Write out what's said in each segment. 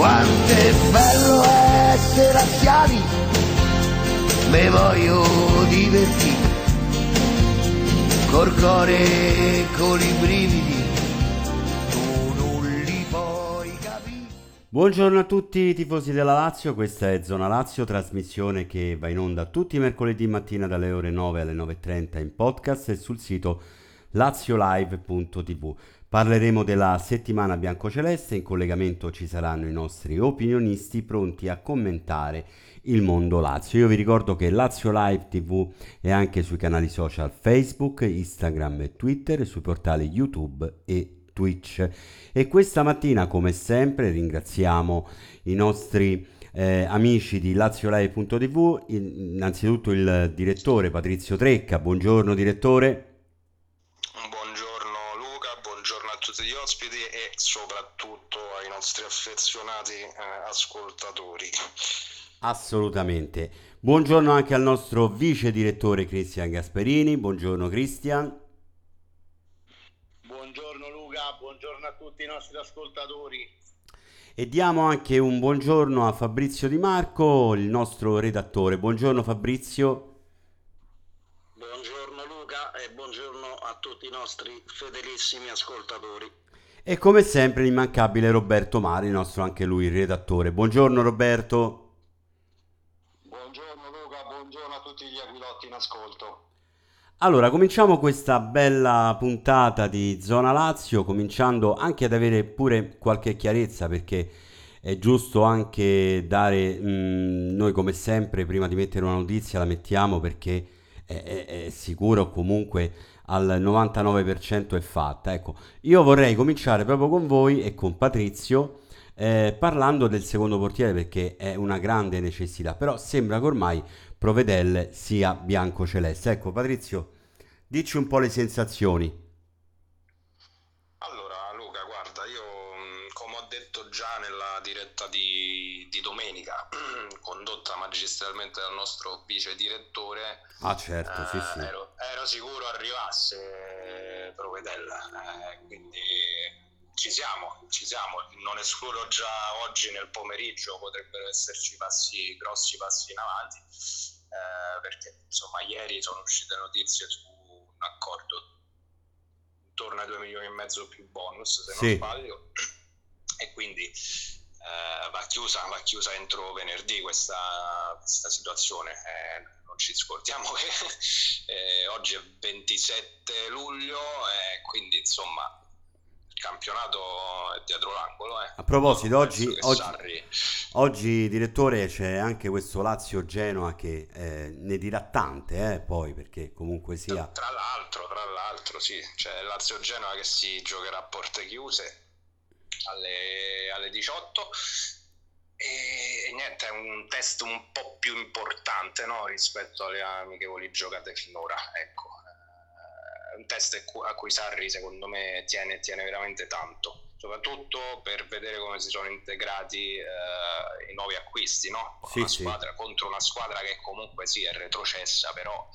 Quanto è bello essere anziani, me voglio divertire, col cuore e con i brividi, tu non li puoi capire. Buongiorno a tutti tifosi della Lazio, questa è Zona Lazio, trasmissione che va in onda tutti i mercoledì mattina dalle ore 9 alle 9.30 in podcast e sul sito laziolive.tv. Parleremo della settimana biancoceleste, in collegamento ci saranno i nostri opinionisti pronti a commentare il mondo Lazio. Io vi ricordo che Lazio Live TV è anche sui canali social Facebook, Instagram e Twitter, sui portali YouTube e Twitch. E questa mattina, come sempre, ringraziamo i nostri eh, amici di laziolive.tv, innanzitutto il direttore Patrizio Trecca. Buongiorno direttore. Tutti gli ospiti e soprattutto ai nostri affezionati eh, ascoltatori. Assolutamente. Buongiorno anche al nostro vice direttore Cristian Gasperini. Buongiorno Cristian. Buongiorno Luca, buongiorno a tutti i nostri ascoltatori. E diamo anche un buongiorno a Fabrizio Di Marco, il nostro redattore. Buongiorno Fabrizio. Tutti i nostri fedelissimi ascoltatori. E come sempre l'immancabile Roberto Mari, il nostro anche lui redattore. Buongiorno Roberto. Buongiorno Luca, buongiorno a tutti gli aguilotti in ascolto. Allora, cominciamo questa bella puntata di Zona Lazio, cominciando anche ad avere pure qualche chiarezza perché è giusto anche dare, mh, mm, noi come sempre, prima di mettere una notizia la mettiamo perché è, è, è sicuro comunque al 99% è fatta. Ecco, io vorrei cominciare proprio con voi e con Patrizio eh, parlando del secondo portiere perché è una grande necessità, però sembra che ormai Provedel sia bianco-celeste. Ecco, Patrizio, dici un po' le sensazioni. Allora, Luca, guarda, io come ho detto già nella diretta di, di domenica, condotta magistralmente dal nostro vice direttore, ah, certo, eh, sì, sì. Ero, ero, sicuro arrivasse Provedella, eh, quindi ci siamo, ci siamo. Non escludo già oggi nel pomeriggio potrebbero esserci passi, grossi passi in avanti, eh, perché insomma ieri sono uscite notizie su un accordo intorno ai 2 milioni e mezzo più bonus, se sì. non sbaglio, e quindi eh, va, chiusa, va, chiusa, entro venerdì questa, questa situazione. Eh, non ci scordiamo che eh, oggi è 27 luglio e quindi insomma il campionato è dietro l'angolo. Eh. A proposito, oggi, oggi, oggi, direttore, c'è anche questo Lazio-Genoa che eh, ne dirà tante, eh, poi perché comunque sia... Tra l'altro, tra l'altro, sì, c'è Lazio-Genoa che si giocherà a porte chiuse alle, alle 18 e niente, è un test un po' più importante no? rispetto alle amichevoli giocate finora. Ecco, è un test a cui Sarri secondo me tiene, tiene veramente tanto, soprattutto per vedere come si sono integrati eh, i nuovi acquisti no? sì, una sì. squadra, contro una squadra che comunque sì è retrocessa, però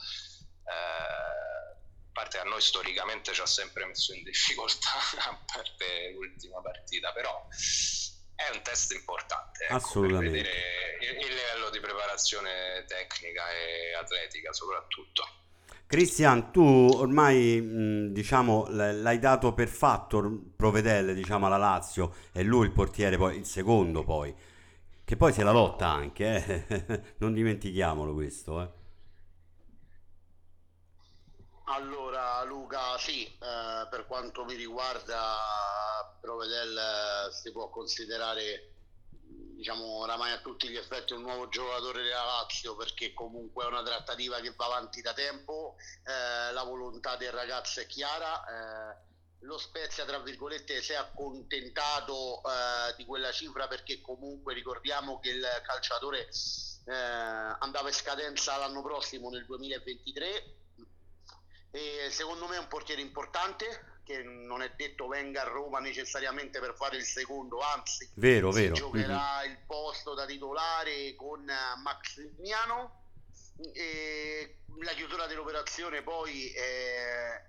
eh, parte a noi storicamente ci ha sempre messo in difficoltà, a parte l'ultima partita, però è un test importante ecco, per vedere il, il livello di preparazione tecnica e atletica soprattutto. Cristian, tu ormai diciamo, l'hai dato per fatto Provedelle diciamo, alla Lazio, è lui il portiere, poi il secondo poi, che poi se la lotta anche, eh? non dimentichiamolo questo. Eh. Allora Luca, sì, eh, per quanto mi riguarda Provedel eh, si può considerare diciamo oramai a tutti gli effetti un nuovo giocatore della Lazio perché comunque è una trattativa che va avanti da tempo, eh, la volontà del ragazzo è chiara, eh, lo Spezia tra virgolette si è accontentato eh, di quella cifra perché comunque ricordiamo che il calciatore eh, andava in scadenza l'anno prossimo nel 2023 e secondo me è un portiere importante che non è detto venga a Roma necessariamente per fare il secondo, anzi vero, vero. giocherà mm-hmm. il posto da titolare con eh, Maximiano e la chiusura dell'operazione poi è,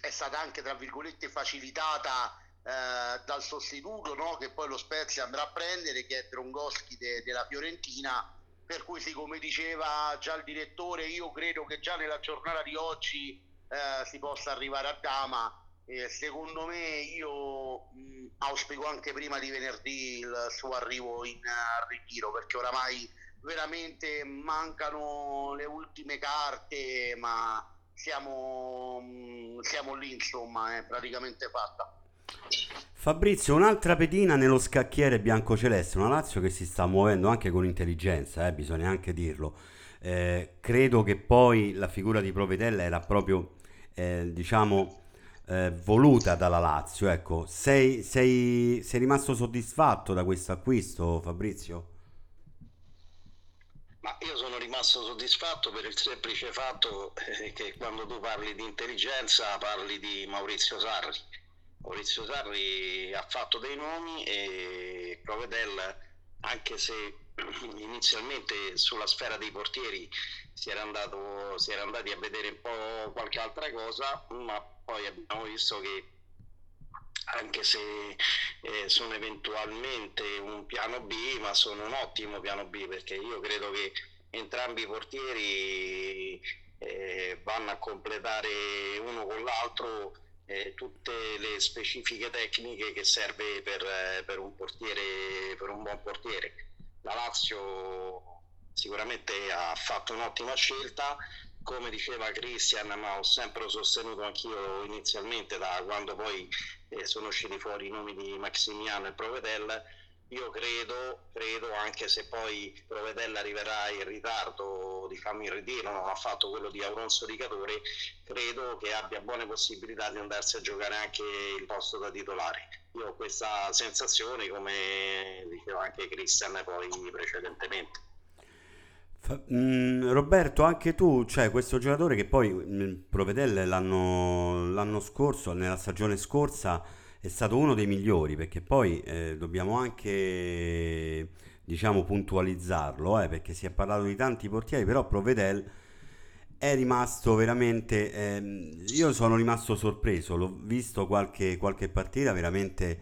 è stata anche tra virgolette facilitata eh, dal sostituto no? che poi lo Spezia andrà a prendere, che è Drongoschi de- della Fiorentina. Per cui, sì, come diceva già il direttore, io credo che già nella giornata di oggi eh, si possa arrivare a Dama. E secondo me, io mh, auspico anche prima di venerdì il suo arrivo in uh, ritiro perché oramai veramente mancano le ultime carte, ma siamo, mh, siamo lì, insomma, è praticamente fatta. Fabrizio, un'altra pedina nello scacchiere biancoceleste, una Lazio che si sta muovendo anche con intelligenza, eh, bisogna anche dirlo. Eh, credo che poi la figura di Provedella era proprio, eh, diciamo, eh, voluta dalla Lazio. Ecco, sei, sei, sei rimasto soddisfatto da questo acquisto, Fabrizio? Ma io sono rimasto soddisfatto per il semplice fatto eh, che quando tu parli di intelligenza parli di Maurizio Sarri Maurizio Sarri ha fatto dei nomi e Provedel, anche se inizialmente sulla sfera dei portieri si era, andato, si era andati a vedere un po' qualche altra cosa, ma poi abbiamo visto che anche se eh, sono eventualmente un piano B, ma sono un ottimo piano B perché io credo che entrambi i portieri eh, vanno a completare uno con l'altro eh, tutte le specifiche tecniche che serve per, eh, per, un portiere, per un buon portiere. La Lazio sicuramente ha fatto un'ottima scelta, come diceva Christian, ma ho sempre sostenuto anch'io inizialmente da quando poi eh, sono usciti fuori i nomi di Maximiano e Provedel io credo, credo, anche se poi Provedella arriverà in ritardo, diciamo in ritiro, non ha fatto quello di Auronzo di Cadore, credo che abbia buone possibilità di andarsi a giocare anche il posto da titolare. Io ho questa sensazione, come diceva anche Christian poi precedentemente. Mm, Roberto, anche tu, cioè questo giocatore che poi mm, Provedelle l'anno, l'anno scorso, nella stagione scorsa, è stato uno dei migliori perché poi eh, dobbiamo anche diciamo puntualizzarlo eh, perché si è parlato di tanti portieri però Provedel è rimasto veramente eh, io sono rimasto sorpreso l'ho visto qualche, qualche partita veramente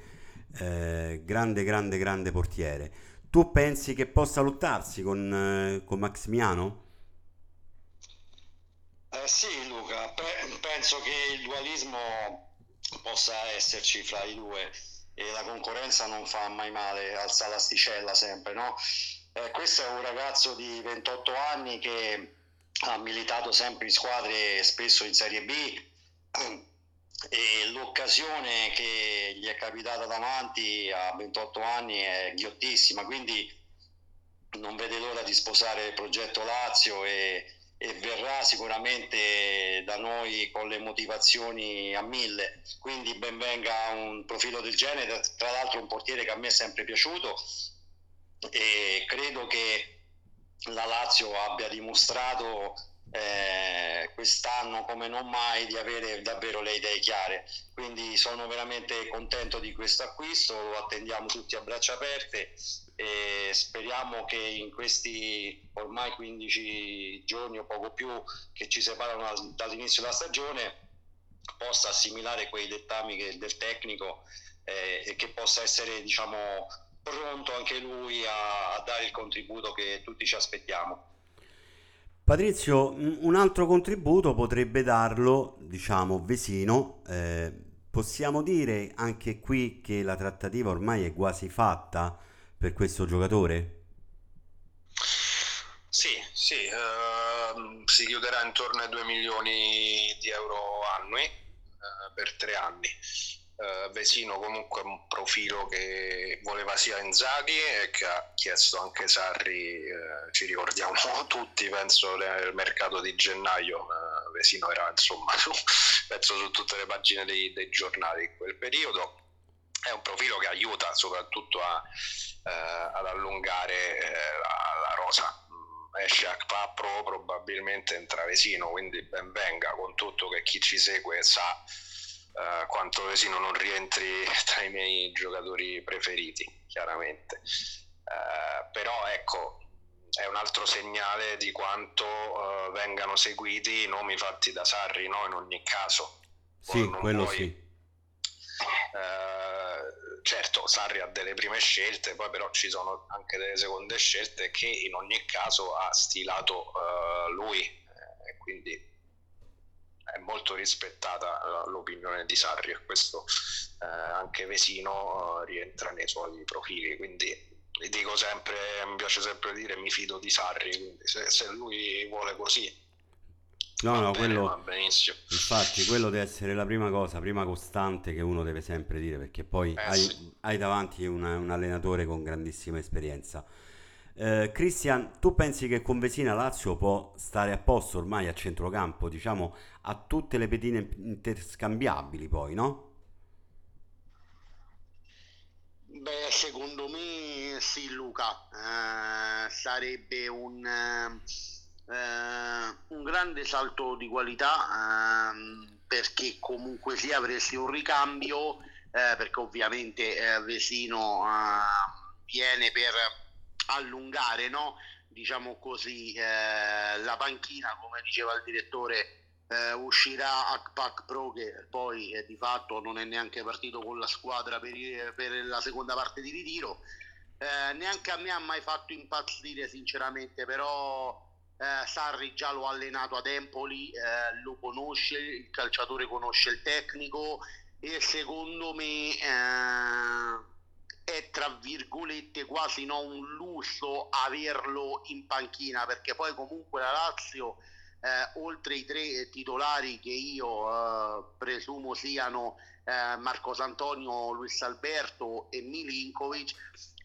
eh, grande grande grande portiere tu pensi che possa lottarsi con, eh, con Maximiano? Eh, sì Luca, Pe- penso che il dualismo possa esserci fra i due e la concorrenza non fa mai male, alza l'asticella sempre, no? Eh, questo è un ragazzo di 28 anni che ha militato sempre in squadre, spesso in Serie B e l'occasione che gli è capitata davanti a 28 anni è ghiottissima, quindi non vede l'ora di sposare il progetto Lazio e e verrà sicuramente da noi con le motivazioni a mille, quindi ben venga un profilo del genere, tra l'altro un portiere che a me è sempre piaciuto e credo che la Lazio abbia dimostrato eh, quest'anno come non mai di avere davvero le idee chiare. Quindi sono veramente contento di questo acquisto lo attendiamo tutti a braccia aperte e speriamo che in questi ormai 15 giorni o poco più che ci separano dall'inizio della stagione possa assimilare quei dettami del tecnico eh, e che possa essere diciamo pronto anche lui a, a dare il contributo che tutti ci aspettiamo. Patrizio, un altro contributo potrebbe darlo, diciamo, Vesino. Eh, possiamo dire anche qui che la trattativa ormai è quasi fatta per questo giocatore? Sì, sì, uh, si chiuderà intorno ai 2 milioni di euro annui uh, per tre anni. Uh, Vesino comunque è un profilo che voleva sia Inzaghi e che ha chiesto anche Sarri, uh, ci ricordiamo tutti, penso nel mercato di gennaio, Vesino era insomma su, penso su tutte le pagine dei, dei giornali in quel periodo è un profilo che aiuta soprattutto a, eh, ad allungare eh, la, la, rosa. Mm, esce Akpa Pro probabilmente in travesino, quindi ben venga con tutto che chi ci segue sa eh, quanto Vesino non rientri tra i miei giocatori preferiti, chiaramente. Eh, però ecco, è un altro segnale di quanto uh, vengano seguiti i nomi fatti da Sarri no? in ogni caso. Sì, quello vuoi, sì. Uh, certo Sarri ha delle prime scelte, poi però ci sono anche delle seconde scelte che in ogni caso ha stilato uh, lui, eh, quindi è molto rispettata l'opinione di Sarri e questo eh, anche Vesino uh, rientra nei suoi profili, quindi dico sempre, mi piace sempre dire mi fido di Sarri, se, se lui vuole così No, no, bene, quello, infatti quello deve essere la prima cosa, prima costante che uno deve sempre dire, perché poi eh, hai, sì. hai, davanti una, un allenatore con grandissima esperienza. Eh, Cristian, tu pensi che con Vesina Lazio può stare a posto ormai a centrocampo, diciamo, a tutte le pedine interscambiabili poi, no? Beh, secondo me sì, Luca, eh, sarebbe un... Eh eh, un grande salto di qualità ehm, perché comunque sia avresti un ricambio eh, perché ovviamente eh, Vesino eh, viene per allungare no? diciamo così eh, la panchina come diceva il direttore eh, uscirà Akpak Pro che poi di fatto non è neanche partito con la squadra per, per la seconda parte di ritiro neanche a me ha mai fatto impazzire sinceramente però eh, Sarri già lo ha allenato ad Empoli, eh, lo conosce, il calciatore conosce il tecnico e secondo me eh, è tra virgolette quasi no, un lusso averlo in panchina perché poi comunque la Lazio eh, oltre i tre titolari che io eh, presumo siano eh, Marcos Antonio, Luis Alberto e Milinkovic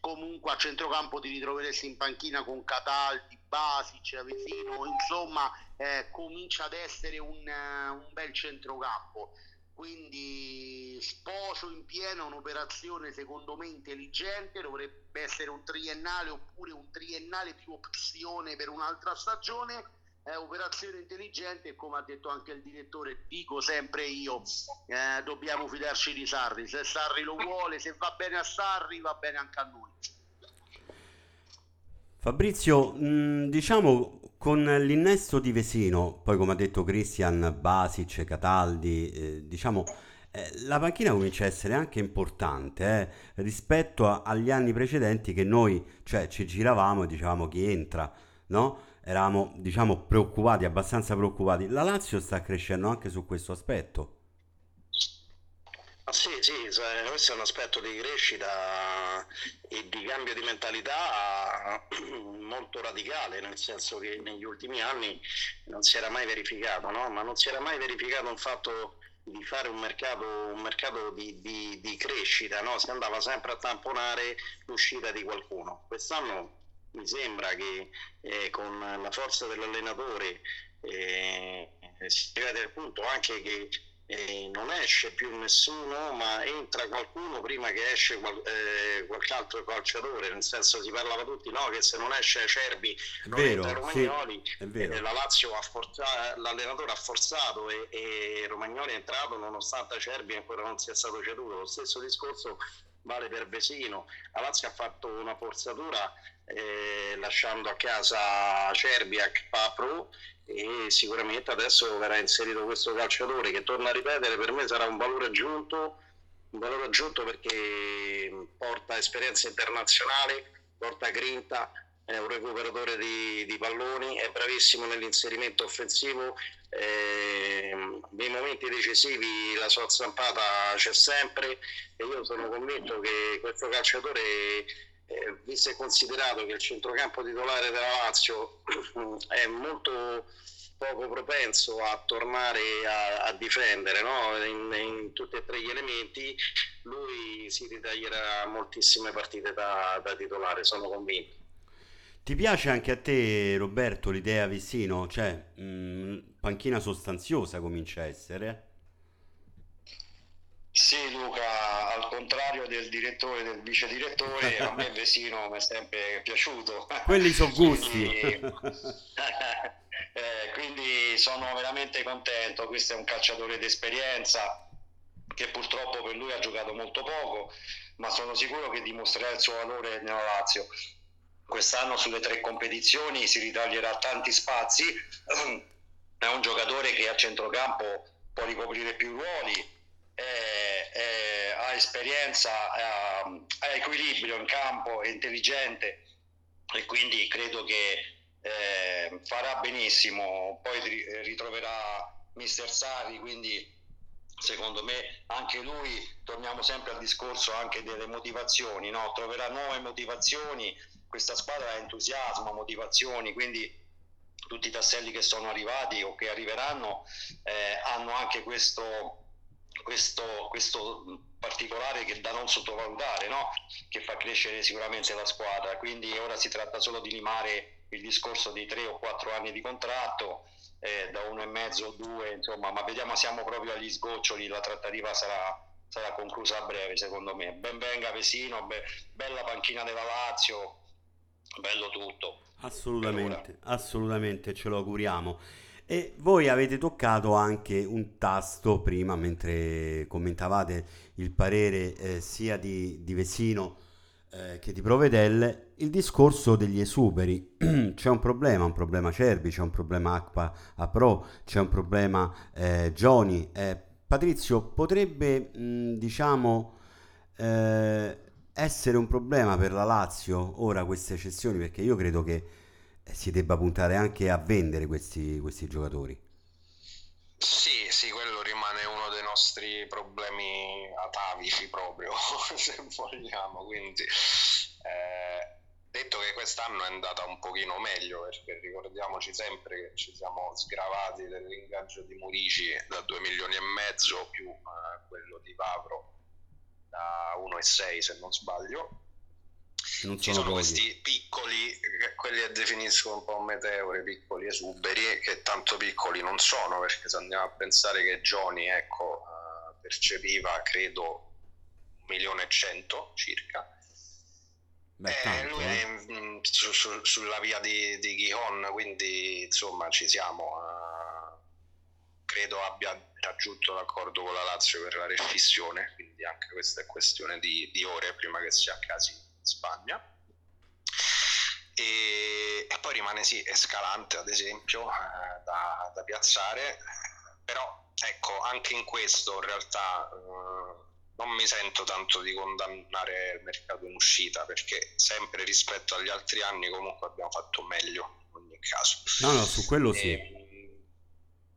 comunque a centrocampo ti ritroveresti in panchina con Cataldi, Basic, Avesino, insomma eh, comincia ad essere un, uh, un, bel centrocampo. Quindi sposo in pieno un'operazione secondo me intelligente, dovrebbe essere un triennale oppure un triennale più opzione per un'altra stagione è operazione intelligente e come ha detto anche il direttore, dico sempre io, eh, dobbiamo fidarci di Sarri, se Sarri lo vuole, se va bene a Sarri va bene anche a noi. Fabrizio, mh, diciamo con l'innesto di Vesino, poi come ha detto Christian, Basic, Cataldi, eh, diciamo eh, la panchina comincia a essere anche importante eh, rispetto a, agli anni precedenti che noi cioè, ci giravamo e dicevamo chi entra, no? Eravamo diciamo preoccupati, abbastanza preoccupati. La Lazio sta crescendo anche su questo aspetto. Ah, sì, sì, questo è un aspetto di crescita e di cambio di mentalità molto radicale, nel senso che negli ultimi anni non si era mai verificato, no? ma non si era mai verificato un fatto di fare un mercato, un mercato di, di, di, crescita, no? si andava sempre a tamponare l'uscita di qualcuno. Quest'anno mi sembra che eh, con la forza dell'allenatore eh, si arriva al punto anche che eh, non esce più nessuno, ma entra qualcuno prima che esce qual- eh, qualche altro calciatore, nel senso si parlava tutti no, che se non esce Cerbi non vero, entra Romagnoli, sì, la Lazio ha forzato, l'allenatore ha forzato e, e Romagnoli è entrato nonostante Cerbi ancora non sia stato ceduto, lo stesso discorso vale per Vesino, la Lazio ha fatto una forzatura eh, lasciando a casa Cerbiak, Papro e sicuramente adesso verrà inserito questo calciatore che torna a ripetere per me sarà un valore aggiunto un valore aggiunto perché porta esperienza internazionale porta grinta è un recuperatore di, di palloni è bravissimo nell'inserimento offensivo eh, nei momenti decisivi la sua zampata c'è sempre e io sono convinto che questo calciatore eh, visto e considerato che il centrocampo titolare della Lazio è molto poco propenso a tornare a, a difendere no? in, in, tutti e tre gli elementi, lui si ritaglierà moltissime partite da, da titolare, sono convinto. Ti piace anche a te, Roberto, l'idea vicino? Cioè, mh, panchina sostanziosa comincia a essere? Sì, Luca, al contrario del direttore e del vice direttore, a me Vesino mi è sempre piaciuto. Quelli sono gusti. quindi, eh, quindi sono veramente contento. Questo è un calciatore d'esperienza che purtroppo per lui ha giocato molto poco, ma sono sicuro che dimostrerà il suo valore nella Lazio. Quest'anno sulle tre competizioni si ritaglierà tanti spazi. È un giocatore che a centrocampo può ricoprire più ruoli eh, eh, ha esperienza, ha, equilibrio in campo, è intelligente e quindi credo che eh, farà benissimo, poi ritroverà Mister Sari, quindi secondo me anche lui, torniamo sempre al discorso anche delle motivazioni, no? troverà nuove motivazioni, questa squadra ha entusiasmo, motivazioni, quindi tutti i tasselli che sono arrivati o che arriveranno eh, hanno anche questo, questo, questo particolare che da non sottovalutare, no? che fa crescere sicuramente la squadra. Quindi ora si tratta solo di limare il discorso dei tre o quattro anni di contratto, eh, da uno e mezzo o due, insomma, ma vediamo, siamo proprio agli sgoccioli, la trattativa sarà, sarà conclusa a breve secondo me. Ben venga Vesino, be- bella panchina della Lazio, bello tutto. Assolutamente, assolutamente, ce lo auguriamo. E voi avete toccato anche un tasto prima mentre commentavate il parere eh, sia di, di Vesino eh, che di Provedelle, il discorso degli esuberi. c'è un problema, un problema Cerbi, c'è un problema Acqua a Pro, c'è un problema eh, Johnny. Eh, Patrizio, potrebbe, mh, diciamo, eh, essere un problema per la Lazio ora queste cessioni? Perché io credo che si debba puntare anche a vendere questi, questi giocatori. Sì, sì, quello rimane uno dei nostri problemi atavici proprio, se vogliamo. Quindi, eh, detto che quest'anno è andata un pochino meglio, perché ricordiamoci sempre che ci siamo sgravati dell'ingaggio di Murici da 2 milioni e mezzo più eh, quello di Vavro da 1,6 se non sbaglio non ci sono, sono questi piccoli, quelli che definiscono un po' meteore, piccoli esuberi, che tanto piccoli non sono, perché se andiamo a pensare che Johnny ecco, uh, percepiva credo un milione e cento circa, Beh, eh, lui eh. è mm, su, su, sulla via di, di Gihon, quindi insomma ci siamo. Uh, credo abbia raggiunto l'accordo con la Lazio per la refissione, quindi anche questa è questione di, di ore prima che sia casi Spagna. E, e, poi rimane sì Escalante ad esempio eh, da, da, piazzare. Però ecco anche in questo in realtà eh, non mi sento tanto di condannare il mercato in uscita perché sempre rispetto agli altri anni comunque abbiamo fatto meglio in ogni caso. No no su quello sì. e,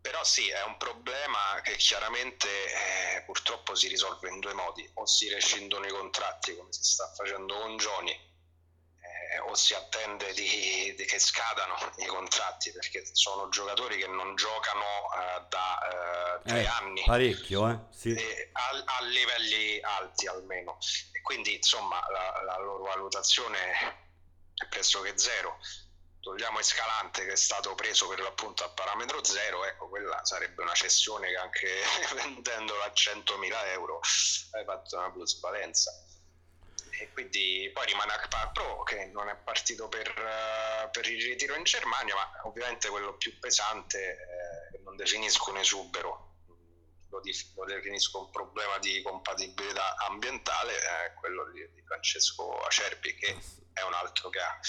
però sì, è un problema che chiaramente eh, purtroppo si risolve in due modi, o si rescindono i contratti come si sta facendo con Johnny, eh, o si attende di, di che scadano i contratti, perché sono giocatori che non giocano eh, da eh, tre eh, anni. Parecchio, eh? Sì. A, a, livelli alti almeno. E quindi insomma la, la loro valutazione è pressoké zero togliamo Escalante che è stato preso per l'appunto a parametro zero, ecco quella sarebbe una cessione che anche vendendola a 100.000 euro hai fatto una plusvalenza. E quindi poi rimane Akpar Pro che non è partito per, uh, per, il ritiro in Germania, ma ovviamente quello più pesante, eh, non definisco un esubero, lo, definisco un problema di compatibilità ambientale, è quello di, di Francesco Acerbi che è un altro che ha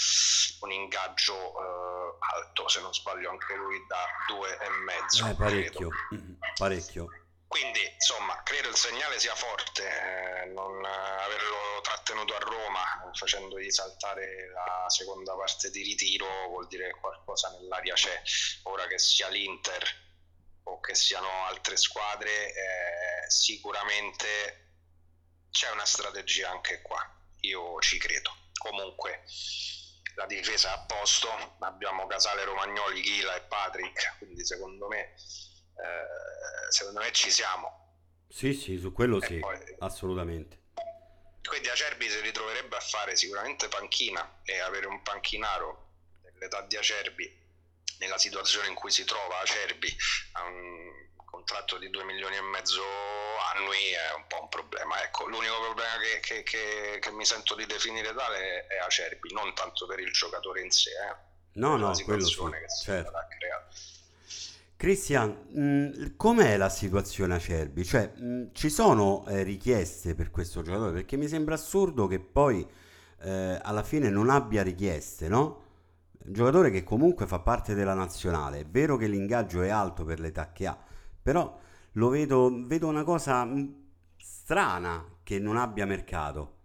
un ingaggio eh, alto, se non sbaglio anche lui da due e mezzo. Eh, parecchio, parecchio. Quindi insomma credo il segnale sia forte, eh, non averlo trattenuto a Roma facendogli saltare la seconda parte di ritiro vuol dire che qualcosa nell'aria c'è, ora che sia l'Inter o che siano altre squadre eh, sicuramente c'è una strategia anche qua, io ci credo comunque la difesa è a posto, abbiamo Casale, Romagnoli, Ghila e Patrick, quindi secondo me, eh, secondo me ci siamo. Sì, sì, su quello e sì, poi, assolutamente. Quindi Acerbi si ritroverebbe a fare sicuramente panchina e avere un panchinaro dell'età di Acerbi nella situazione in cui si trova Acerbi a un contratto di 2 milioni e mezzo annui è un po' un problema. Ecco, l'unico problema che, che, che, che mi sento di definire tale è Acerbi, non tanto per il giocatore in sé, eh. no, no, quello sì, che si certo. Cristian, mm, com'è la situazione Acerbi? Cioè, mh, mm, ci sono eh, richieste per questo giocatore? Perché mi sembra assurdo che poi eh, alla fine non abbia richieste, no? Giocatore che comunque fa parte della nazionale. È vero che l'ingaggio è alto per l'età che ha, però lo vedo, vedo una cosa strana che non abbia mercato.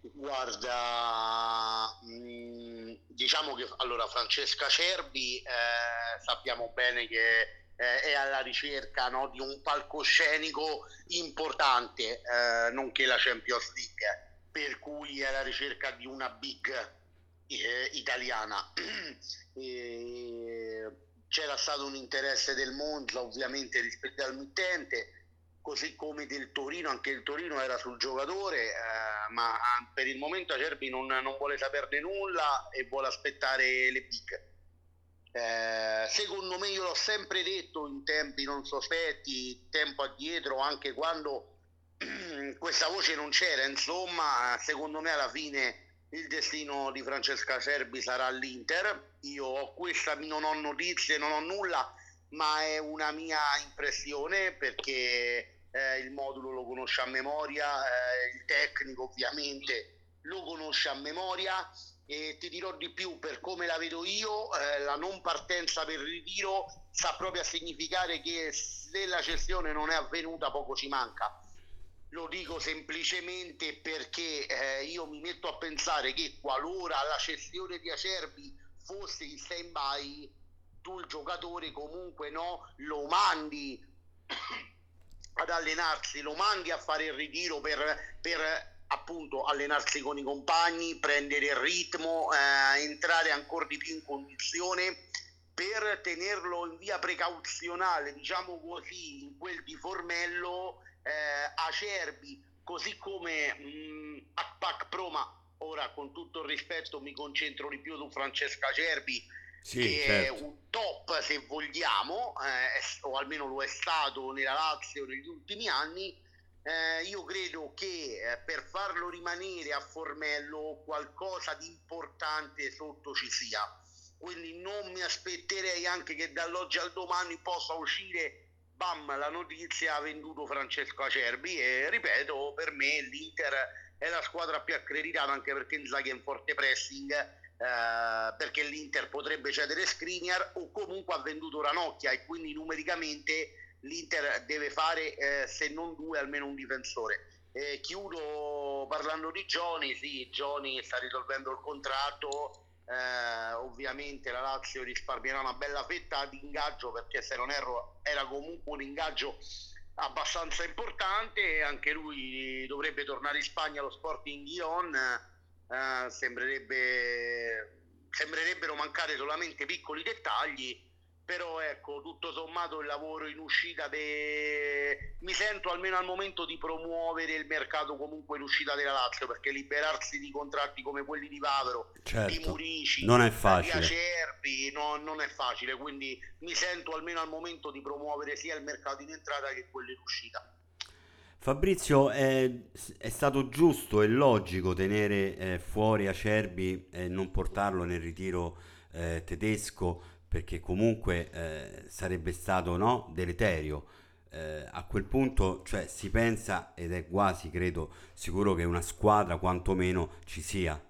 Guarda, mm, diciamo che allora Francesca Cerbi eh, sappiamo bene che eh, è alla ricerca no, di un palcoscenico importante, eh, nonché la Champions League, per cui è alla ricerca di una big eh, italiana. c'era stato un interesse del Monza ovviamente rispetto al mittente così come del Torino, anche il Torino era sul giocatore, eh, ma per il momento Acerbi non, non, vuole saperne nulla e vuole aspettare le big. Eh, secondo me io l'ho sempre detto in tempi non sospetti, tempo addietro, anche quando questa voce non c'era, insomma, secondo me alla fine il destino di Francesca Cerbi sarà l'Inter. Io ho questa, non ho notizie, non ho nulla, ma è una mia impressione perché eh, il modulo lo conosce a memoria, eh, il tecnico ovviamente lo conosce a memoria e ti dirò di più per come la vedo io, eh, la non partenza per ritiro sta proprio a significare che se la cessione non è avvenuta poco ci manca. Lo dico semplicemente perché eh, io mi metto a pensare che qualora la cessione di Acerbi fosse in stand by tu il giocatore comunque no, lo mandi ad allenarsi, lo mandi a fare il ritiro per, per appunto allenarsi con i compagni, prendere il ritmo, eh, entrare ancora di più in condizione per tenerlo in via precauzionale, diciamo così, in quel di Formello, eh, Acerbi, così come mh, a Pac Pro, ma ora con tutto il rispetto mi concentro di più su Francesca Acerbi, sì, che certo. è un top se vogliamo, eh, o almeno lo è stato nella Lazio negli ultimi anni. Eh, io credo che eh, per farlo rimanere a Formello qualcosa di importante sotto ci sia. Quindi non mi aspetterei anche che dall'oggi al domani possa uscire bam la notizia ha venduto Francesco Acerbi e ripeto per me l'Inter è la squadra più accreditata anche perché Inzaghi è in forte pressing eh, perché l'Inter potrebbe cedere Skriniar o comunque ha venduto Ranocchia e quindi numericamente l'Inter deve fare eh, se non due almeno un difensore. Eh, chiudo parlando di Gioni, sì, Gioni sta risolvendo il contratto, eh, ovviamente la Lazio risparmierà una bella fetta di ingaggio perché se non erro era comunque un ingaggio abbastanza importante, anche lui dovrebbe tornare in Spagna allo Sporting Lyon. Eh, sembrerebbe, sembrerebbero mancare solamente piccoli dettagli però ecco tutto sommato il lavoro in uscita de... mi sento almeno al momento di promuovere il mercato comunque in uscita della Lazio perché liberarsi di contratti come quelli di Vavero certo, di Murici non è facile. di Acerbi no, non è facile. Quindi mi sento almeno al momento di promuovere sia il mercato in entrata che quello in uscita. Fabrizio, è, è, stato giusto e logico tenere eh, fuori Acerbi e non portarlo nel ritiro eh, tedesco perché comunque eh, sarebbe stato no, deleterio. Eh, a quel punto cioè, si pensa, ed è quasi credo sicuro che una squadra quantomeno ci sia.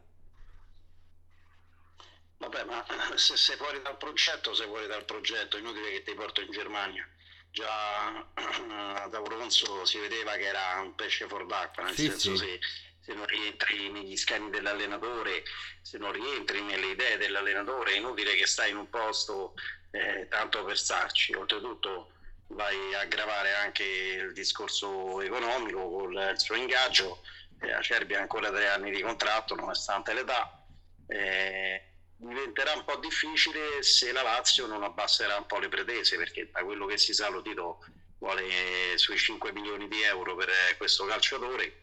Vabbè, ma se sei fuori dal progetto, sei fuori dal progetto, inutile che ti porto in Germania già da Bronzo si vedeva che era un pesce fuor d'acqua, nel sì, senso sì. Se, se non rientri negli schemi dell'allenatore, se non rientri nelle idee dell'allenatore, è inutile che stai in un posto eh, tanto per starci. Oltretutto vai a aggravare anche il discorso economico con il suo ingaggio. Eh, Acerbi ha ancora tre anni di contratto nonostante l'età. Eh, diventerà un po' difficile se la Lazio non abbasserà un po' le pretese perché da quello che si sa lo Tito vuole sui 5 milioni di euro per questo calciatore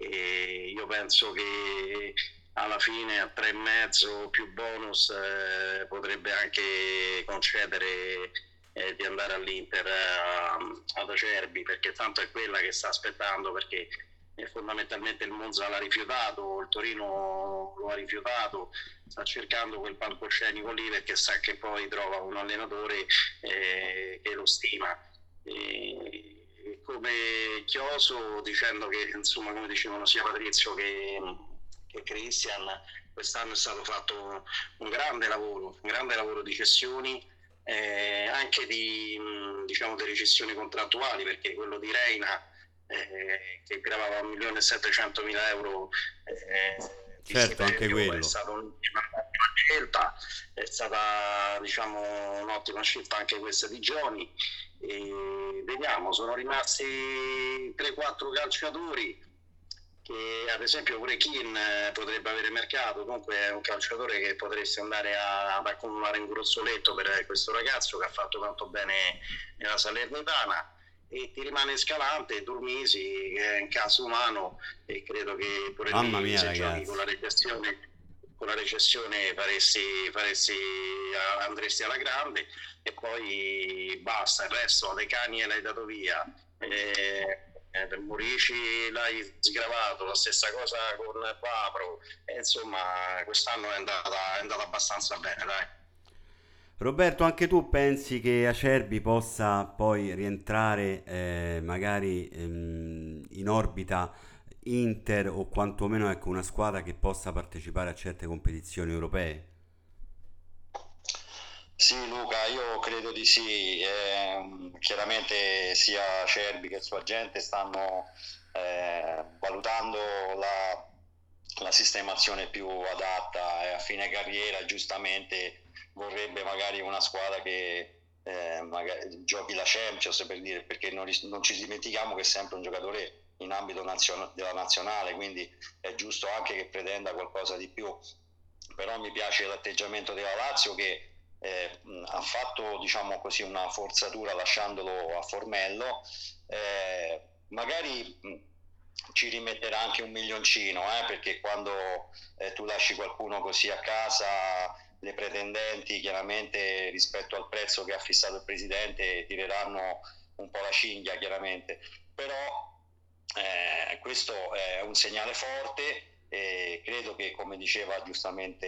e io penso che alla fine a 3,5 più bonus eh, potrebbe anche concedere eh, di andare all'Inter eh, ad Acerbi perché tanto è quella che sta aspettando perché e fondamentalmente il Monza l'ha rifiutato, il Torino lo ha rifiutato, sta cercando quel palcoscenico lì perché sa che poi trova un allenatore eh, che lo stima. E, come Chioso dicendo che insomma come dicevano sia Patrizio che, che Christian quest'anno è stato fatto un grande lavoro, un grande lavoro di cessioni eh, anche di diciamo delle gestioni contrattuali, perché quello di Reina eh, che gravava 1.700.000 euro eh, certo, anche quello. è stata un'ottima scelta, è stata diciamo, un'ottima scelta anche questa di Gioni. E vediamo, sono rimasti 3-4 calciatori che ad esempio pure Kin eh, potrebbe avere mercato, comunque è un calciatore che potresti andare a, ad accumulare in grossoletto per questo ragazzo che ha fatto tanto bene nella Salernitana e ti rimane Scalante, Turmisi che è in caso umano e credo che pure Mamma mia, se ragazzi. giochi con la recessione con la recessione faresti, faresti, andresti alla grande e poi basta, il resto dei cani l'hai dato via. Eh, eh, per Murici l'hai sgravato, la stessa cosa con Papro, e insomma quest'anno è andata, è andata abbastanza bene, dai. Roberto, anche tu pensi che Acerbi possa poi rientrare eh, magari ehm, in orbita Inter o quantomeno ecco, una squadra che possa partecipare a certe competizioni europee? Sì, Luca, io credo di sì. Eh, chiaramente sia Cerbi che il suo agente stanno eh, valutando la, la sistemazione più adatta e a fine carriera, giustamente vorrebbe magari una squadra che eh, giochi la Champions per dire, perché non, non, ci dimentichiamo che è sempre un giocatore in ambito nazion- della nazionale, quindi è giusto anche che pretenda qualcosa di più. Però mi piace l'atteggiamento della Lazio che eh, ha fatto diciamo così una forzatura lasciandolo a Formello. Eh, magari ci rimetterà anche un milioncino, eh, perché quando eh, tu lasci qualcuno così a casa le pretendenti chiaramente rispetto al prezzo che ha fissato il presidente tireranno un po' la cinghia chiaramente però eh, questo è un segnale forte e credo che come diceva giustamente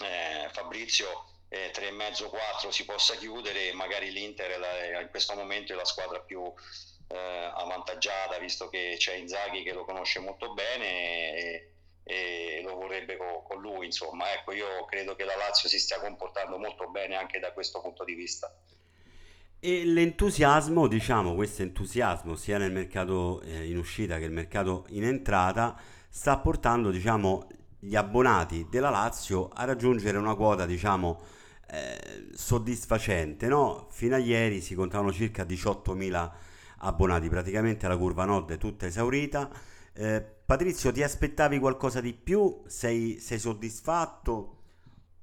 eh, Fabrizio eh, 3,5-4 si possa chiudere magari l'Inter la, in questo momento è la squadra più eh, avvantaggiata visto che c'è Inzaghi che lo conosce molto bene e, e lo vorrebbe con, con lui insomma. Ecco io credo che la Lazio si stia comportando molto bene anche da questo punto di vista e l'entusiasmo, diciamo, questo entusiasmo sia nel mercato eh, in uscita che nel mercato in entrata sta portando, diciamo, gli abbonati della Lazio a raggiungere una quota, diciamo, eh, soddisfacente, no? Fino a ieri si contavano circa 18.000 abbonati, praticamente la curva nord è tutta esaurita. Eh, Patrizio, ti aspettavi qualcosa di più? Sei, sei soddisfatto?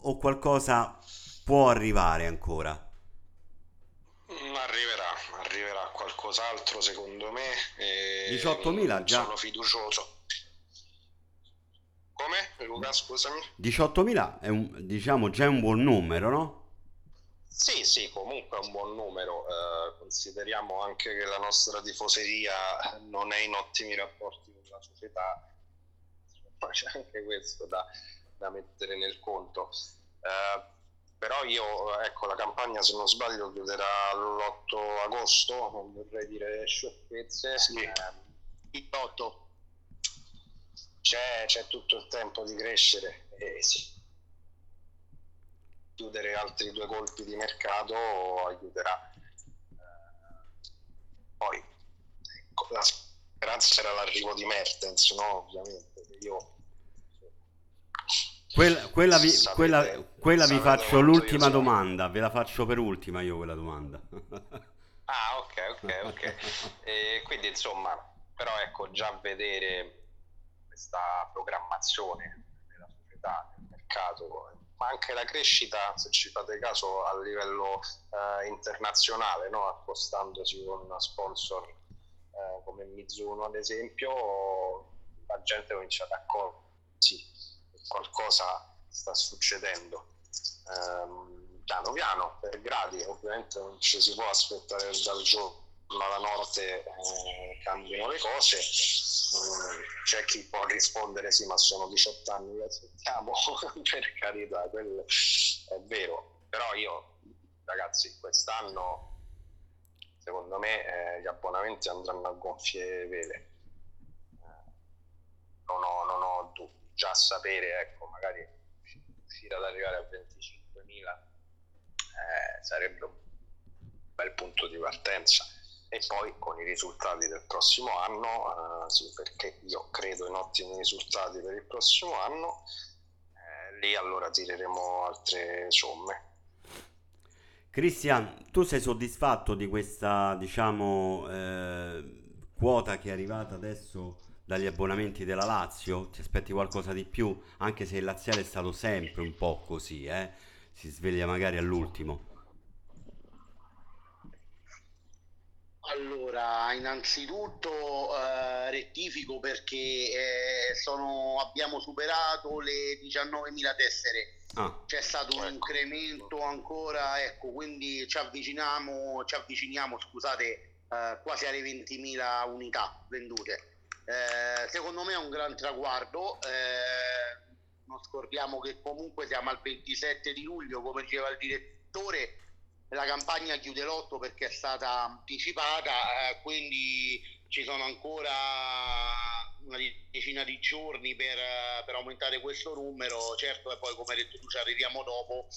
O qualcosa può arrivare ancora? Arriverà, arriverà qualcos'altro secondo me. 18.000 già. Sono fiducioso. Come? Luca, scusami. 18.000 è un, diciamo già un buon numero, no? Sì, sì, comunque è un buon numero. Eh, consideriamo anche che la nostra tifoseria non è in ottimi rapporti con la società. Ma c'è anche questo da, da mettere nel conto. Eh, però io, ecco, la campagna se non sbaglio chiuderà l'8 agosto, non vorrei dire sciocchezze. Sì. Eh, Il 8. c'è, c'è tutto il tempo di crescere e sì. chiudere altri due colpi di mercato aiuterà. Eh, poi ecco, la speranza era l'arrivo di Mertens, no? Ovviamente. Io Quella, quella vi, Sapete- quella- quella vi faccio l'ultima domanda, ve la faccio per ultima io quella domanda. Ah, ok, ok, ok. E quindi insomma, però ecco, già vedere questa programmazione della società, del mercato, ma anche la crescita, se ci fate caso, a livello eh, internazionale, no? accostandosi con sponsor eh, come Mizuno ad esempio, la gente comincia ad accorgersi che qualcosa sta succedendo. Ehm, piano piano, per gradi, ovviamente non ci si può aspettare dal giorno alla notte eh, cambino le cose. Mm, c'è chi può rispondere sì, ma sono 18 anni che aspettiamo, per carità, quello è vero. Però io, ragazzi, quest'anno secondo me eh, gli abbonamenti andranno a gonfie vele. Eh, non ho, non ho dubbi. Già sapere, ecco, magari riuscire ad arrivare a 25.000 eh, sarebbe un bel punto di partenza e poi con i risultati del prossimo anno, eh, sì, perché io credo in ottimi risultati per il prossimo anno, eh, lì allora tireremo altre somme. Cristian, tu sei soddisfatto di questa, diciamo, eh, quota che è arrivata adesso dagli abbonamenti della Lazio? Ti aspetti qualcosa di più? Anche se il laziale è stato sempre un po' così, eh? Si sveglia magari all'ultimo. Allora, innanzitutto eh, rettifico perché eh, sono- abbiamo superato le 19.000 tessere. Ah, C'è stato un incremento ancora, ecco, quindi ci avviciniamo, ci avviciniamo, scusate, eh, quasi alle 20.000 unità vendute. Eh, secondo me è un gran traguardo. Non scordiamo che comunque siamo al 27 di luglio, come diceva il direttore, la campagna chiude l'otto perché è stata anticipata, eh, quindi ci sono ancora una decina di giorni per, eh, per aumentare questo numero. Certo, e poi come hai detto tu ci arriviamo dopo.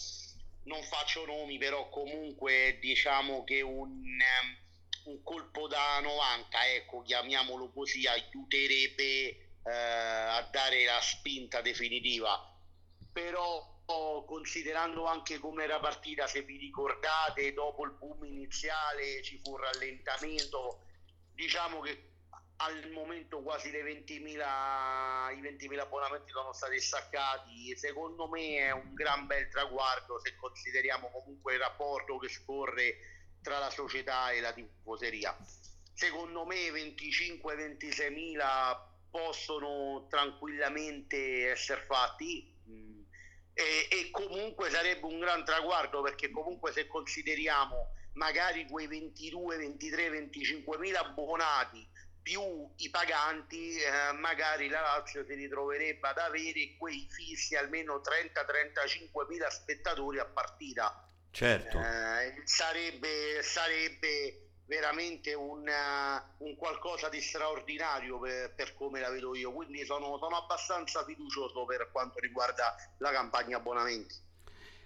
Non faccio nomi, però comunque diciamo che un, ehm, un colpo da 90, ecco, chiamiamolo così, aiuterebbe eh, a dare la spinta definitiva. Però considerando anche come era partita, se vi ricordate, dopo il boom iniziale ci fu un rallentamento, diciamo che al momento quasi le 20.000, i 20.000 abbonamenti sono stati staccati. Secondo me è un gran bel traguardo se consideriamo comunque il rapporto che scorre tra la società e la tifoseria. Secondo me 25-26.000 possono tranquillamente essere fatti. mm, E, e comunque sarebbe un gran traguardo perché comunque se consideriamo magari quei 22, 23, 25 mila abbonati più i paganti, eh, magari la Lazio si ritroverebbe ad avere quei fissi almeno 30-35 mila spettatori a partita. certo. Eh, sarebbe, sarebbe veramente un, eh, un qualcosa di straordinario per, per come la vedo io. Quindi sono, sono abbastanza fiducioso per quanto riguarda la campagna abbonamenti.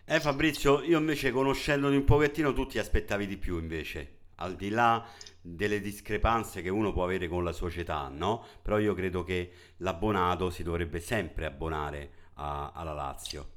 Eh Fabrizio, io invece conoscendoti un pochettino tu ti aspettavi di più invece, al di là delle discrepanze che uno può avere con la società, no? Però io credo che l'abbonato si dovrebbe sempre abbonare a- alla Lazio.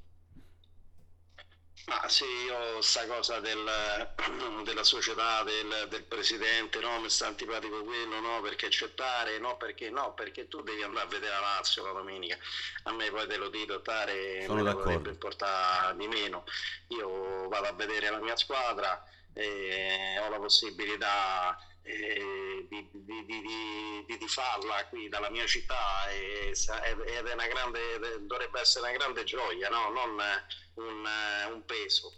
Ma sì, io sta cosa del, della società, del, del presidente, no, mi sta antipatico quello, no, perché accettare, no, perché no, perché tu devi andare a vedere la Lazio la domenica. A me poi te lo dico, ne d'accordo. potrebbe importare di meno. Io vado a vedere la mia squadra, e ho la possibilità eh, di, di, di, di, tifarla qui dalla mia città e ed è una grande, dovrebbe essere una grande gioia, no? non un, eh, un peso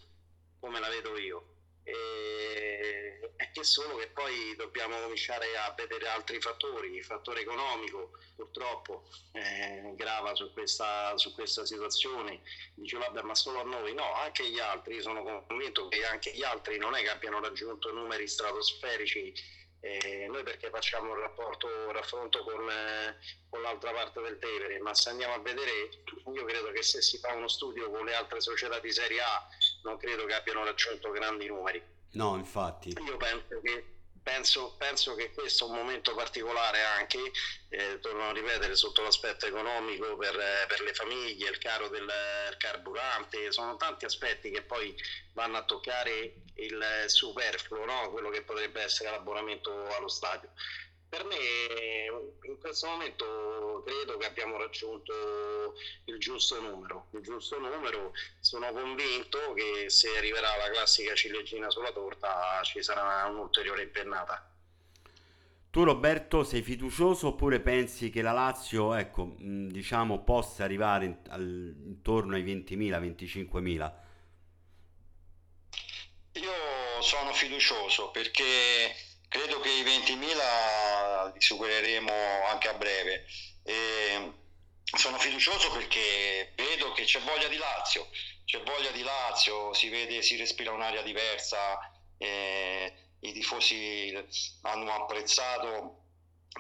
come la vedo io. E, è che solo che poi dobbiamo cominciare a vedere altri fattori, il fattore economico purtroppo eh, grava su questa, su questa situazione, dice vabbè ma solo a noi, no, anche gli altri, io sono convinto che anche gli altri non è che abbiano raggiunto numeri stratosferici eh, noi perché facciamo un rapporto, un raffronto con, eh, con l'altra parte del Tevere, ma se andiamo a vedere, io credo che se si fa uno studio con le altre società di Serie A, non credo che abbiano raggiunto grandi numeri. No, infatti. Io penso che, penso, penso che questo è un momento particolare anche, eh, torno a ripetere, sotto l'aspetto economico per, eh, per le famiglie, il caro del il carburante, sono tanti aspetti che poi vanno a toccare il superfluo, no? quello che potrebbe essere l'abbonamento allo stadio. Per me in questo momento credo che abbiamo raggiunto il giusto numero, il giusto numero, sono convinto che se arriverà la classica ciliegina sulla torta ci sarà un'ulteriore impennata. Tu Roberto sei fiducioso oppure pensi che la Lazio, ecco, diciamo, possa arrivare in- al- intorno ai 20.000, 25.000? Io sono fiducioso perché credo che i 20.000 li supereremo anche a breve. E sono fiducioso perché vedo che c'è voglia di Lazio, c'è voglia di Lazio, si vede, si respira un'aria diversa, eh, i tifosi hanno apprezzato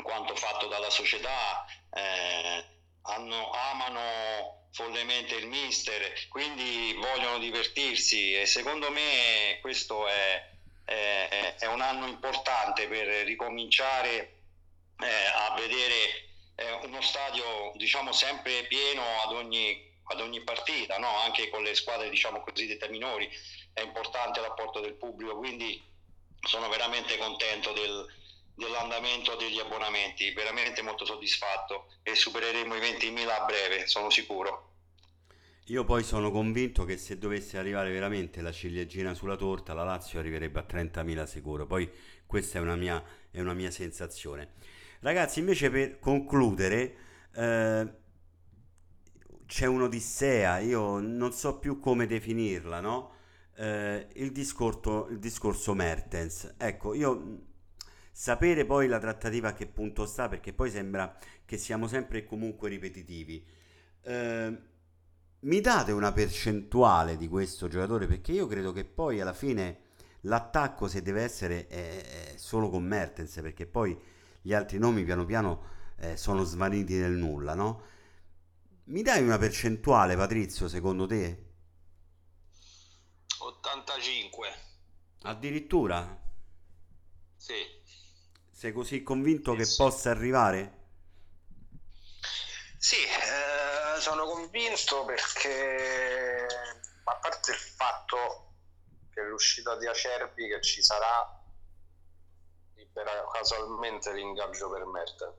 quanto fatto dalla società, eh, hanno- amano follemente il mister, quindi vogliono divertirsi e secondo me questo è, è, è un anno importante per ricominciare eh, a vedere eh, uno stadio diciamo sempre pieno ad ogni, ad ogni partita, no? anche con le squadre diciamo cosiddette minori, è importante l'apporto del pubblico, quindi sono veramente contento del, dell'andamento degli abbonamenti, veramente molto soddisfatto e supereremo i 20.000 a breve, sono sicuro. Io poi sono convinto che se dovesse arrivare veramente la ciliegina sulla torta, la Lazio arriverebbe a 30.000 sicuro. Poi questa è una mia, è una mia sensazione. Ragazzi, invece per concludere, eh, c'è un'odissea, io non so più come definirla, no? Eh, il, discorso, il discorso Mertens. Ecco, io sapere poi la trattativa a che punto sta, perché poi sembra che siamo sempre e comunque ripetitivi. Eh, mi date una percentuale di questo giocatore? Perché io credo che poi alla fine l'attacco, se deve essere, è, solo con Mertens, perché poi gli altri nomi piano piano eh, sono svaniti nel nulla, no? Mi dai una percentuale, Patrizio, secondo te? 85. Addirittura? Sì. Sei così convinto Sì, che sì. possa arrivare? Sì, eh, sono convinto perché, a parte il fatto che l'uscita di Acerbi che ci sarà, libera casualmente l'ingaggio per Mertens.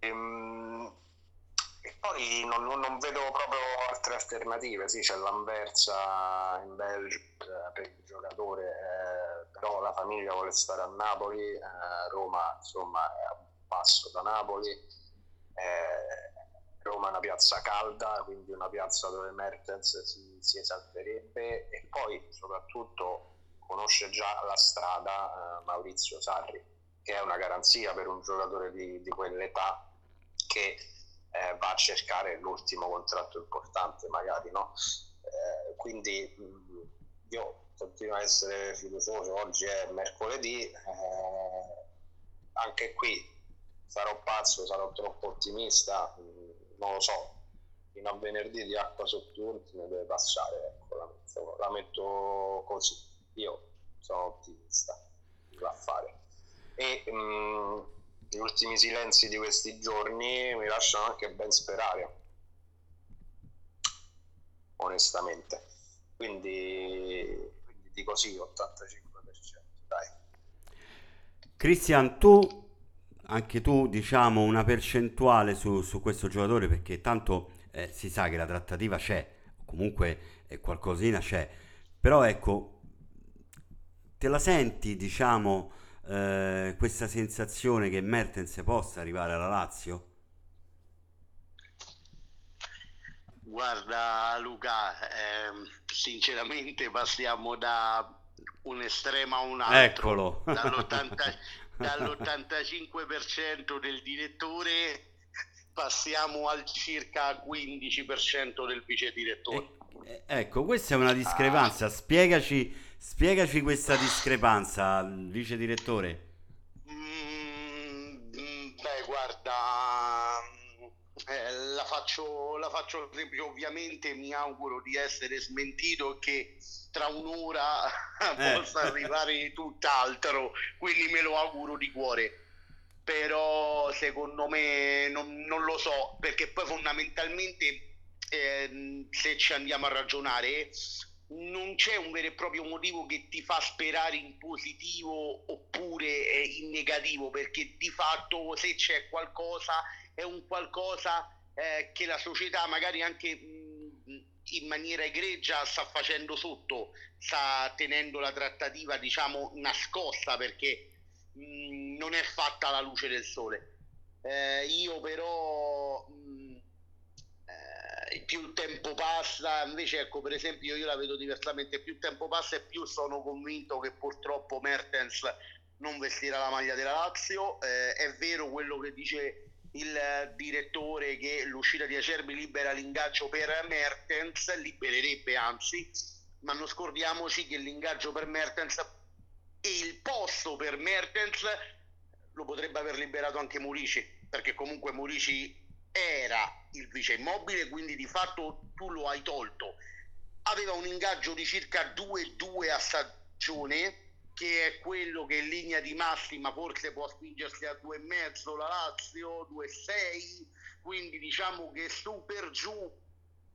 Ehm, E, poi non, non- non vedo proprio altre alternative, sì, c'è l'Anversa in Belgio eh, per il giocatore, eh, però la famiglia vuole stare a Napoli, eh, Roma insomma è a un passo da Napoli. Eh, Roma è una piazza calda, quindi una piazza dove Mertens si, si esalterebbe e poi soprattutto conosce già la strada eh, Maurizio Sarri, che è una garanzia per un giocatore di, di quell'età che eh, va a cercare l'ultimo contratto importante magari, no? Eh, quindi mh, io continuo a essere fiducioso, oggi è mercoledì, eh, anche qui sarò pazzo, sarò troppo ottimista, mh, non lo so, fino a venerdì di acqua sotto ultime deve passare, ecco, la, metto, la metto così, io sono ottimista, va a fare. E mh, gli ultimi silenzi di questi giorni mi lasciano anche ben sperare, onestamente. Quindi, quindi dico sì, 85%, dai. Cristian, tu, anche tu, diciamo una percentuale su, su questo giocatore, perché tanto eh, si sa che la trattativa c'è, o comunque eh, qualcosina c'è, però ecco, te la senti, diciamo, eh, questa sensazione che Mertens possa arrivare alla Lazio? Guarda Luca, ehm, sinceramente passiamo da un estremo a un altro. Eccolo. Dall'80 dall'85% del direttore passiamo al circa 15% del vice direttore. Eh, ecco, questa è una discrepanza, spiegaci, spiegaci questa discrepanza, vice direttore. Mm, mm, beh, guarda, eh, la faccio, la faccio semplice. Ovviamente mi auguro di essere smentito che tra un'ora Eh. possa arrivare tutt'altro, quindi me lo auguro di cuore. Però secondo me non, non lo so, perché poi fondamentalmente ehm, se ci andiamo a ragionare non c'è un vero e proprio motivo che ti fa sperare in positivo oppure eh, in negativo, perché di fatto se c'è qualcosa è un qualcosa eh, che la società magari anche mh, in maniera egregia sta facendo sotto, sta tenendo la trattativa diciamo nascosta perché mh, non è fatta alla luce del sole. Eh, io però mh, eh, più il tempo passa, invece ecco per esempio io la vedo diversamente, più il tempo passa e più sono convinto che purtroppo Mertens non vestirà la maglia della Lazio, Eh, è vero quello che dice il direttore che l'uscita di Acerbi libera l'ingaggio per Mertens, libererebbe anzi, ma non scordiamoci che l'ingaggio per Mertens e il posto per Mertens lo potrebbe aver liberato anche Murici, perché comunque Murici era il vice immobile, quindi di fatto tu lo hai tolto. Aveva un ingaggio di circa 2-2 a stagione, che è quello che in linea di massima forse può spingersi a 2,5 la Lazio, 2,6, quindi diciamo che su per giù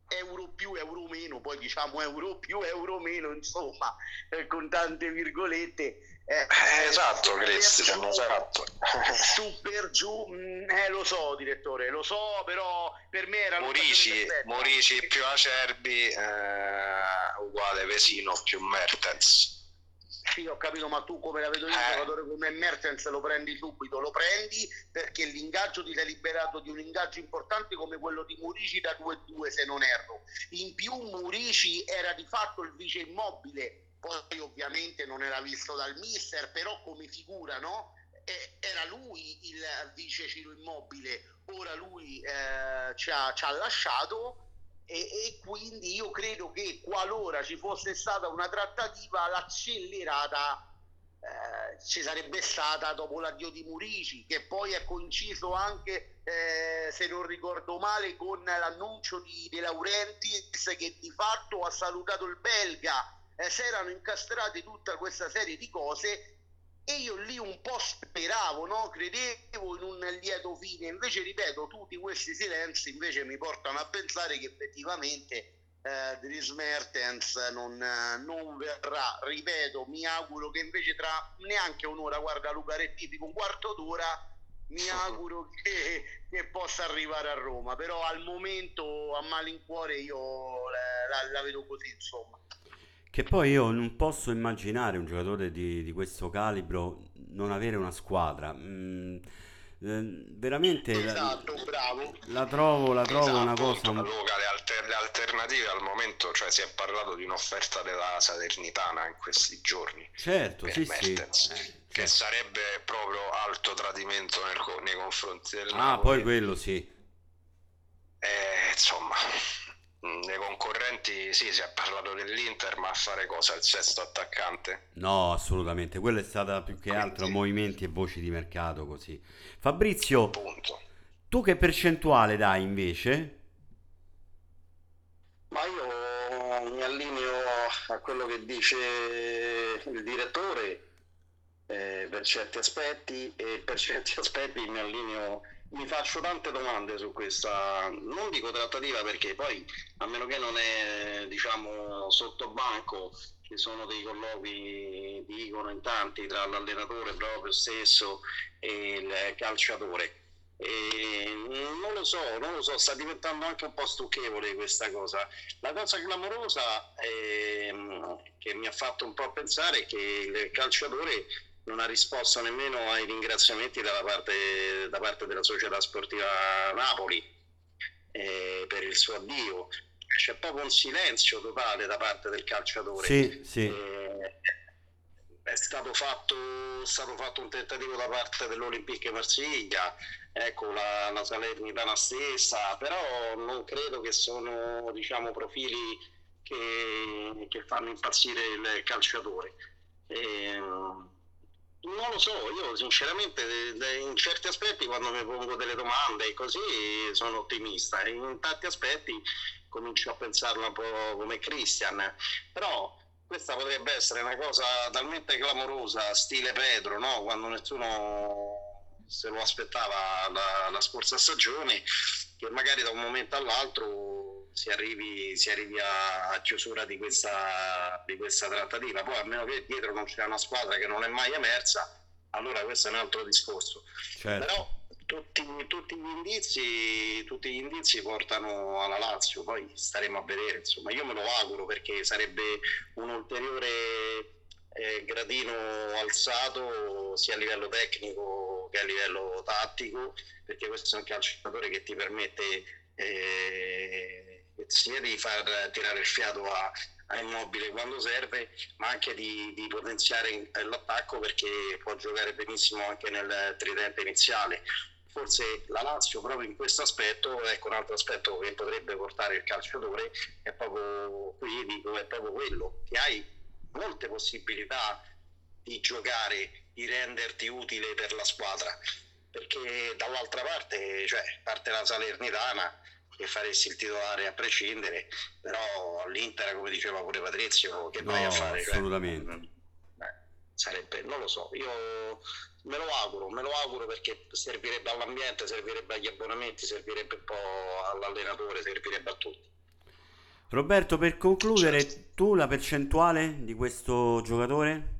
euro più, euro meno, poi diciamo euro più, euro meno, insomma, eh, con tante virgolette. Eh, eh, esatto, Cristian, esatto. Su per giù, mm, eh, lo so, direttore, lo so, però per me era Morici, Morici più Acerbi eh, uguale Vesino più Mertens. Sì, ho capito, ma tu come la vedo io, un eh. giocatore come Mertens lo prendi subito, lo prendi perché l'ingaggio ti sei liberato di un ingaggio importante come quello di Murici da 2-2 se non erro. In più Murici era di fatto il vice immobile, poi ovviamente non era visto dal mister, però come figura, no? era lui il vice Ciro Immobile, ora lui eh, ci, ha, ci ha lasciato e, e, quindi io credo che qualora ci fosse stata una trattativa l'accelerata eh, ci sarebbe stata dopo l'addio di Murici che poi è coinciso anche eh, se non ricordo male con l'annuncio di De Laurentiis che di fatto ha salutato il belga. Eh, si erano incastrate tutta questa serie di cose e io lì un po' speravo, no? credevo in un lieto fine, invece ripeto, tutti questi silenzi invece mi portano a pensare che effettivamente eh, Dries Mertens non, non, verrà, ripeto, mi auguro che invece tra neanche un'ora, guarda Luca rettifico, un quarto d'ora, mi auguro che, che, possa arrivare a Roma, però al momento a malincuore io la, la, la vedo così, insomma. Che poi io non posso immaginare un giocatore di, di questo calibro non avere una squadra. Mm, eh, veramente esatto, la, bravo. la trovo, la trovo esatto, una cosa. Luca, le, alter- le, alternative al momento, cioè si è parlato di un'offerta della Salernitana in questi giorni. Certo, sì, Mertens, sì. Eh, che certo. sarebbe proprio alto tradimento nel, nei confronti del Ah, Napoli. poi quello sì. Eh, insomma nei concorrenti sì, si è parlato dell'Inter, ma a fare cosa? Il sesto attaccante? No, assolutamente. Quello è stata più che Quindi... altro movimenti e voci di mercato così. Fabrizio, Punto. tu che percentuale dai invece? Ma io mi allineo a quello che dice il direttore eh, per certi aspetti e per certi aspetti mi allineo mi faccio tante domande su questa, non dico trattativa perché poi a meno che non è diciamo sotto banco ci sono dei colloqui, dicono in tanti, tra l'allenatore proprio stesso e il calciatore. E non lo so, non lo so, sta diventando anche un po' stucchevole questa cosa. La cosa clamorosa è, ehm, che mi ha fatto un po' pensare è che il calciatore non ha risposto nemmeno ai ringraziamenti parte, da parte della società sportiva Napoli eh, per il suo addio. C'è proprio un silenzio totale da parte del calciatore. Sì, sì. Eh, è stato fatto, è stato fatto un tentativo da parte dell'Olympique Marsiglia, ecco la, la Salernitana stessa, però non credo che sono diciamo, profili che, che fanno impazzire il calciatore. Eh, non lo so, io sinceramente in certi aspetti quando mi pongo delle domande e così sono ottimista, in tanti aspetti comincio a pensarla un po' come Christian, però questa potrebbe essere una cosa talmente clamorosa, stile Pedro, no? quando nessuno se lo aspettava la, la scorsa stagione, che magari da un momento all'altro si arrivi, si arrivi a, a, chiusura di questa, di questa trattativa. Poi a meno che dietro non c'è una squadra che non è mai emersa, allora questo è un altro discorso. Certo. Però tutti, tutti, gli indizi, tutti gli indizi portano alla Lazio, poi staremo a vedere. Insomma, io me lo auguro perché sarebbe un ulteriore eh, gradino alzato sia a livello tecnico che a livello tattico, perché questo è un calciatore che ti permette eh, sia di far tirare il fiato a, a Immobile quando serve, ma anche di, di potenziare l'attacco perché può giocare benissimo anche nel tridente iniziale. Forse la Lazio proprio in questo aspetto, ecco un altro aspetto che potrebbe portare il calciatore è proprio qui dico, è proprio quello, che hai molte possibilità di giocare, di renderti utile per la squadra. Perché dall'altra parte, cioè, parte la Salernitana e faresti il titolare a prescindere, però l'Inter, come diceva pure Patrizio, che vai No, a fare? Cioè, assolutamente. eh, sarebbe, non lo so, io me lo auguro, me lo auguro perché servirebbe all'ambiente, servirebbe agli abbonamenti, servirebbe un po' all'allenatore, servirebbe a tutti. Roberto, per concludere, Certo. tu la percentuale di questo giocatore?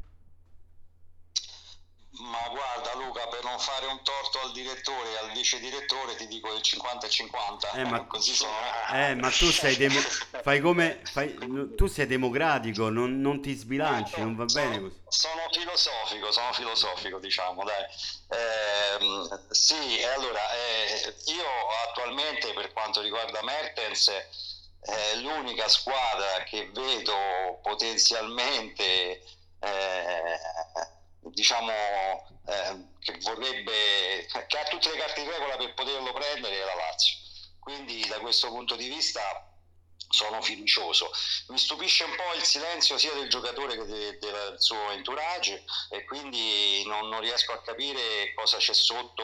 Ma guarda Luca, per non fare un torto al direttore e al vice direttore ti dico il 50 e 50. Eh, ma- Così sono... Eh, ma tu sei demo- fai come fai- tu sei democratico, non, non ti sbilanci, non va bene così. Sono filosofico, sono filosofico, diciamo, dai. Ehm, sì, e allora, eh, io attualmente per quanto riguarda Mertens, è l'unica squadra che vedo potenzialmente, eh, diciamo, eh, che vorrebbe, che ha tutte le carte in regola per poterlo prendere è la Lazio. Quindi da questo punto di vista sono fiducioso. Mi stupisce un po' il silenzio sia del giocatore che de- del suo entourage e quindi non, non riesco a capire cosa c'è sotto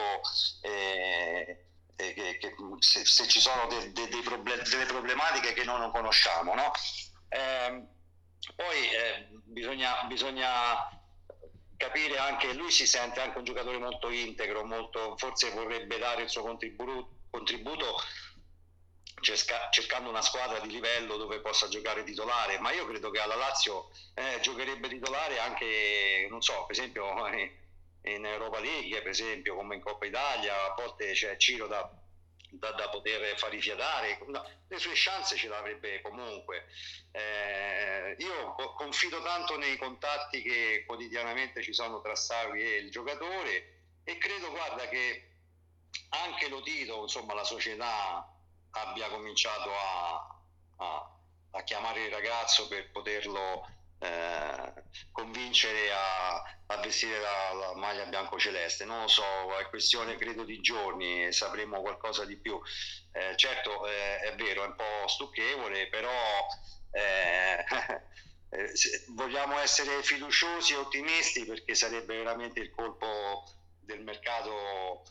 eh, e che- che- se, se ci sono de- de- dei proble- delle problematiche che non conosciamo. No? Ehm, poi eh, bisogna, bisogna capire anche, lui si sente anche un giocatore molto integro, molto, forse vorrebbe dare il suo contributo, contributo cerca- cercando una squadra di livello dove possa giocare titolare, ma io credo che alla Lazio eh, giocherebbe titolare anche, non so, per esempio eh, in Europa League, per esempio come in Coppa Italia, a volte c'è Ciro da, da- da poter far rifiatare, No, le sue chance ce l'avrebbe comunque. Eh, io co- confido tanto nei contatti che quotidianamente ci sono tra Sarri e il giocatore e credo, guarda, che anche lo Tito, insomma, la società abbia cominciato a, a- a chiamare il ragazzo per poterlo eh, convincere a, a vestire la, la maglia bianco-celeste. Non lo so, è questione credo di giorni sapremo qualcosa di più. Eh, certo, eh, è vero, è un po' stucchevole, però eh, eh, vogliamo essere fiduciosi e ottimisti perché sarebbe veramente il colpo del mercato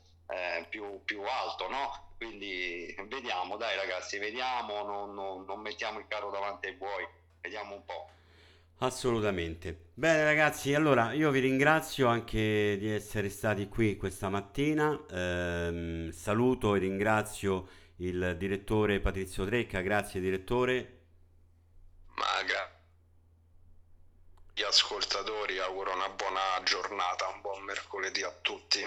più, più alto, no? Quindi vediamo, dai ragazzi, vediamo, non, non- non mettiamo il carro davanti ai buoi, vediamo un po'. Assolutamente. Bene ragazzi, allora io vi ringrazio anche di essere stati qui questa mattina. Ehm, saluto e ringrazio il direttore Patrizio Trecca, grazie direttore. Ma gra- gli ascoltatori auguro una buona giornata, un buon mercoledì a tutti.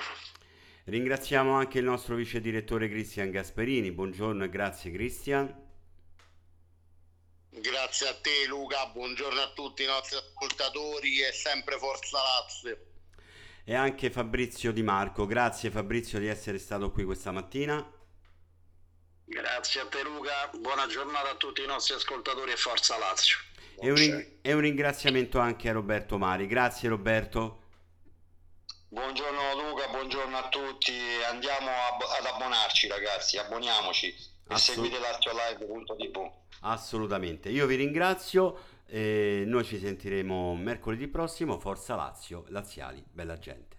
Ringraziamo anche il nostro vice direttore Cristian Gasperini. Buongiorno e grazie Cristian. Grazie a te Luca, buongiorno a tutti i nostri ascoltatori e sempre Forza Lazio. E anche Fabrizio Di Marco. Grazie Fabrizio di essere stato qui questa mattina. Grazie a te Luca, buona giornata a tutti i nostri ascoltatori e Forza Lazio. E un, ring- e un ringraziamento anche a Roberto Mari. Grazie Roberto. Buongiorno Luca, buongiorno a tutti, andiamo a- ad abbonarci ragazzi, abboniamoci e Assolut- seguite laziolive.tv. Assolutamente. Io vi ringrazio. E noi ci sentiremo mercoledì prossimo. Forza Lazio, Laziali, bella gente.